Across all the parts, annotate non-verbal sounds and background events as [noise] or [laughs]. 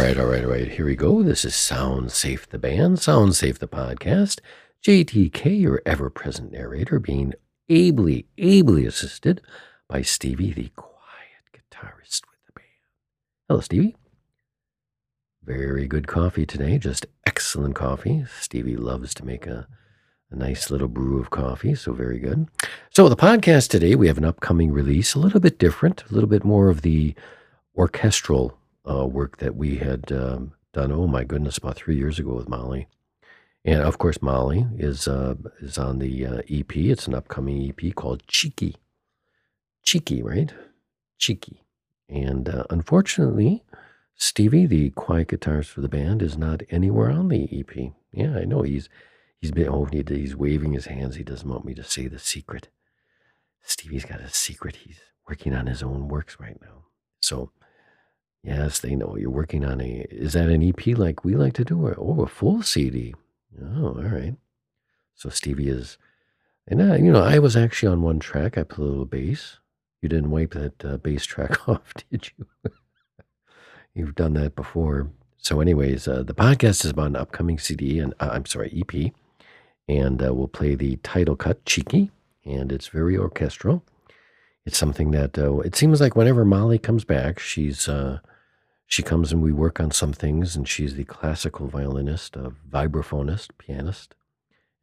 Right, all right, all right. Here we go. This is Sound Safe the band, Sound Safe the podcast. JTK, your ever present narrator, being ably, ably assisted by Stevie, the quiet guitarist with the band. Hello, Stevie. Very good coffee today, just excellent coffee. Stevie loves to make a, a nice little brew of coffee, so very good. So, the podcast today, we have an upcoming release, a little bit different, a little bit more of the orchestral uh, work that we had um, done. Oh my goodness, about three years ago with Molly, and of course Molly is uh, is on the uh, EP. It's an upcoming EP called Cheeky, Cheeky, right? Cheeky, and uh, unfortunately, Stevie, the quiet guitarist for the band, is not anywhere on the EP. Yeah, I know he's he's been oh he, he's waving his hands. He doesn't want me to say the secret. Stevie's got a secret. He's working on his own works right now. So Yes, they know you're working on a. Is that an EP like we like to do, or oh, a full CD? Oh, all right. So Stevie is, and I, you know, I was actually on one track. I played a little bass. You didn't wipe that uh, bass track [laughs] off, did you? You've done that before. So, anyways, uh, the podcast is about an upcoming CD, and uh, I'm sorry, EP, and uh, we'll play the title cut, "Cheeky," and it's very orchestral. It's something that uh, it seems like whenever Molly comes back, she's uh, she comes and we work on some things, and she's the classical violinist, a vibraphonist, pianist,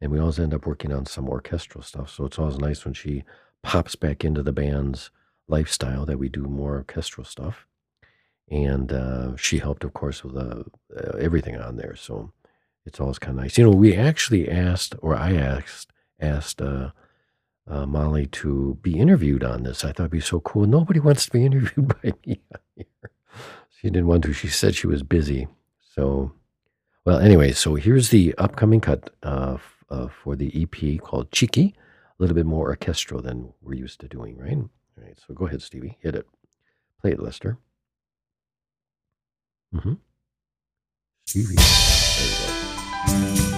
and we always end up working on some orchestral stuff. So it's always nice when she pops back into the band's lifestyle that we do more orchestral stuff. And uh, she helped, of course, with uh, uh everything on there. So it's always kind of nice. You know, we actually asked, or I asked, asked uh, Molly to be interviewed on this. I thought it'd be so cool. Nobody wants to be [laughs] interviewed by me. She didn't want to. She said she was busy. So, well, anyway, so here's the upcoming cut uh, uh, for the EP called Cheeky, a little bit more orchestral than we're used to doing, right? All right, so go ahead, Stevie. Hit it. Play it, Lester. Mm-hmm. Stevie. There go.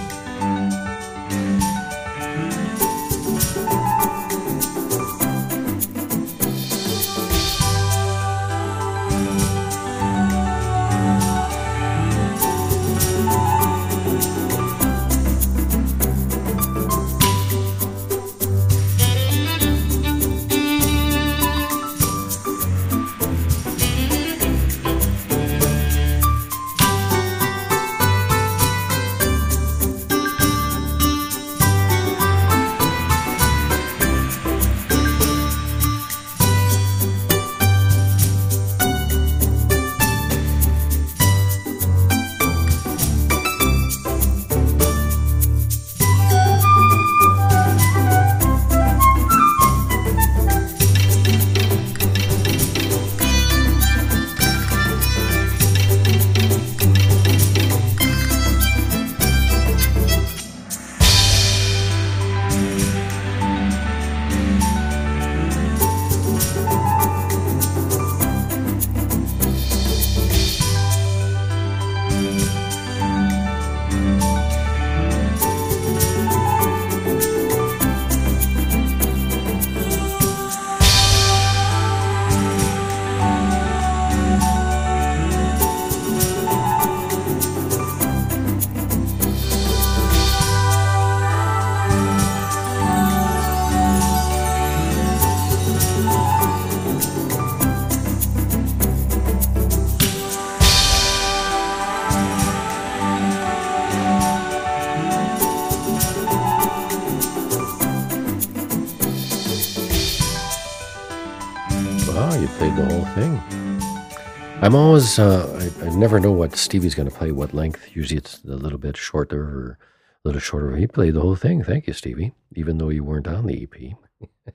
I'm always, uh, I, I, never know what Stevie's going to play, what length. Usually it's a little bit shorter or a little shorter. He played the whole thing. Thank you, Stevie, even though you weren't on the EP. [laughs]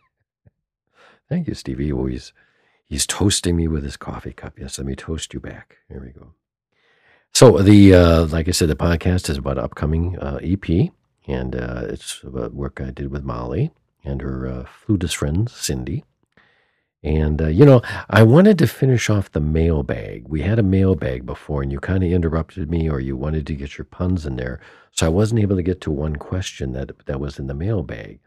Thank you, Stevie. Always, he's toasting me with his coffee cup. Yes, let me toast you back. Here we go. So the, uh, like I said, the podcast is about upcoming uh, EP, and uh, it's about work I did with Molly and her uh, flutist friend, Cindy. And, uh, you know, I wanted to finish off the mailbag. We had a mailbag before, and you kind of interrupted me, or you wanted to get your puns in there. So I wasn't able to get to one question that, that was in the mailbag.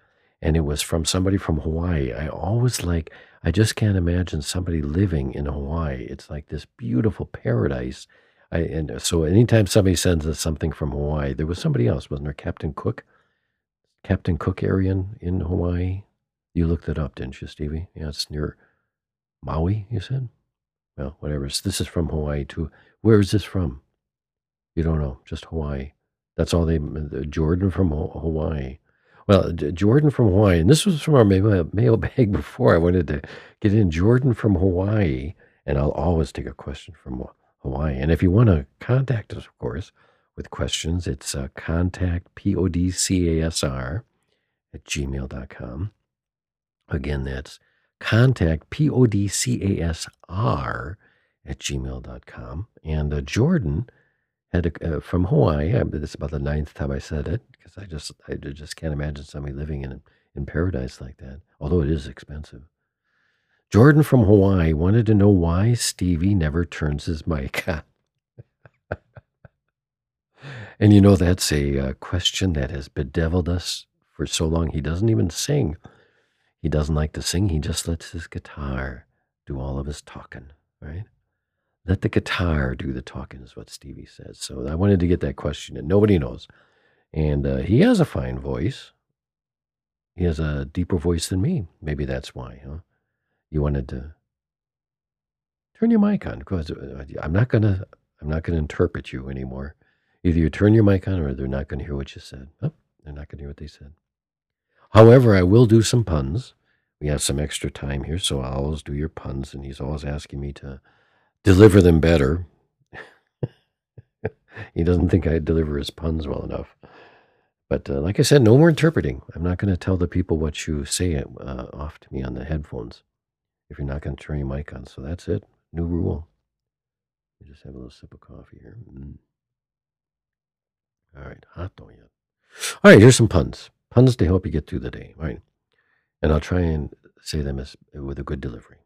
And it was from somebody from Hawaii. I always like, I just can't imagine somebody living in Hawaii. It's like this beautiful paradise. I, and so anytime somebody sends us something from Hawaii, there was somebody else, wasn't there? Captain Cook, Captain Cook area in, in Hawaii. You looked it up, didn't you, Stevie? Yeah, it's near Maui. You said. Well, whatever. This is from Hawaii too. Where is this from? You don't know. Just Hawaii. That's all they. Jordan from Hawaii. Well, Jordan from Hawaii, and this was from our mail mailbag [laughs] before. I wanted to get in Jordan from Hawaii, and I'll always take a question from Hawaii. And if you want to contact us, of course, with questions, it's uh, contact, P O D C A S R, at gmail.com. Again, that's contact, P O D C A S R, at gmail.com. And uh, Jordan had a, uh, from Hawaii. I, this is about the ninth time I said it because I just I just can't imagine somebody living in in paradise like that. Although it is expensive. Jordan from Hawaii wanted to know why Stevie never turns his mic on. [laughs] and you know that's a uh, question that has bedeviled us for so long. He doesn't even sing. He doesn't like to sing. He just lets his guitar do all of his talking, right? Let the guitar do the talking, is what Stevie says. So I wanted to get that question and Nobody knows. And uh, he has a fine voice. He has a deeper voice than me. Maybe that's why, huh? You wanted to turn your mic on because uh, I'm not gonna I'm not gonna interpret you anymore. Either you turn your mic on or they're not gonna hear what you said. Oh, they're not gonna hear what they said. However, I will do some puns. We have some extra time here, so I'll always do your puns, and he's always asking me to deliver them better. [laughs] he doesn't think I deliver his puns well enough. But uh, like I said, no more interpreting. I'm not going to tell the people what you say uh, off to me on the headphones if you're not going to turn your mic on. So that's it. New rule. Me just have a little sip of coffee here. Mm. All right, hot don't yet. All right, here's some puns. Puns to help you get through the day, right? And I'll try and say them as, with a good delivery.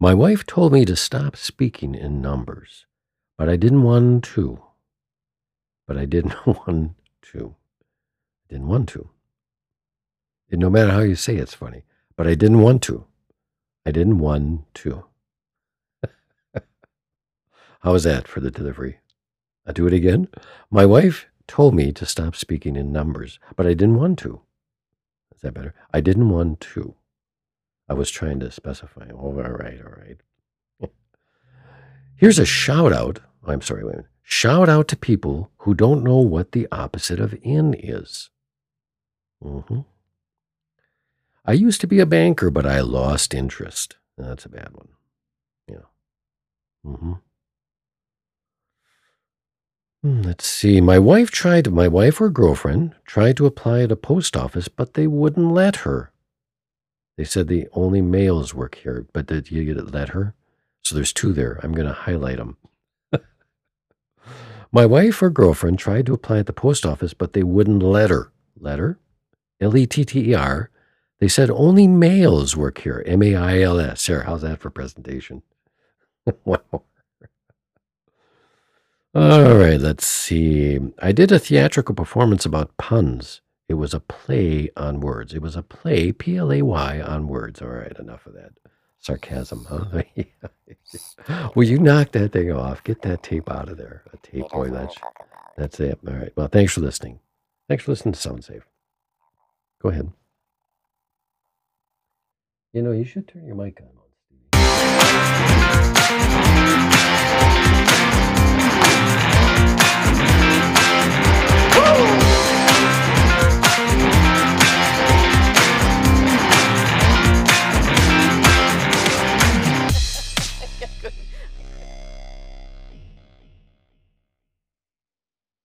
My wife told me to stop speaking in numbers, but I didn't want to. But I didn't [laughs] want to. I didn't want to. And no matter how you say it, it's funny. But I didn't want to. I didn't want to. [laughs] how was that for the delivery? I'll do it again. My wife told me to stop speaking in numbers, but I didn't want to. Is that better? I didn't want to. I was trying to specify. Oh, all right, all right. [laughs] Here's a shout out. Oh, I'm sorry, wait. Shout out to people who don't know what the opposite of in is. Mm-hmm. I used to be a banker, but I lost interest. That's a bad one. Yeah. Mm-hmm. Hmm, let's see. My wife tried, my wife or girlfriend tried to apply at a post office, but they wouldn't let her. They said the only males work here, but did you get it let her? So there's two there. I'm going to highlight them. [laughs] My wife or girlfriend tried to apply at the post office, but they wouldn't let her. Let her? L E T T E R. They said only males work here. M A I L S. Sarah, how's that for presentation? [laughs] wow. All right, let's see. I did a theatrical performance about puns. It was a play on words. It was a play, P L A Y, on words. All right, enough of that sarcasm, [laughs] oh, huh? Will you knock that thing off? Get that tape out of there. A tape, boy. That's that's it. All right. Well, thanks for listening. Thanks for listening to Sound Safe. Go ahead. You know, you should turn your mic on.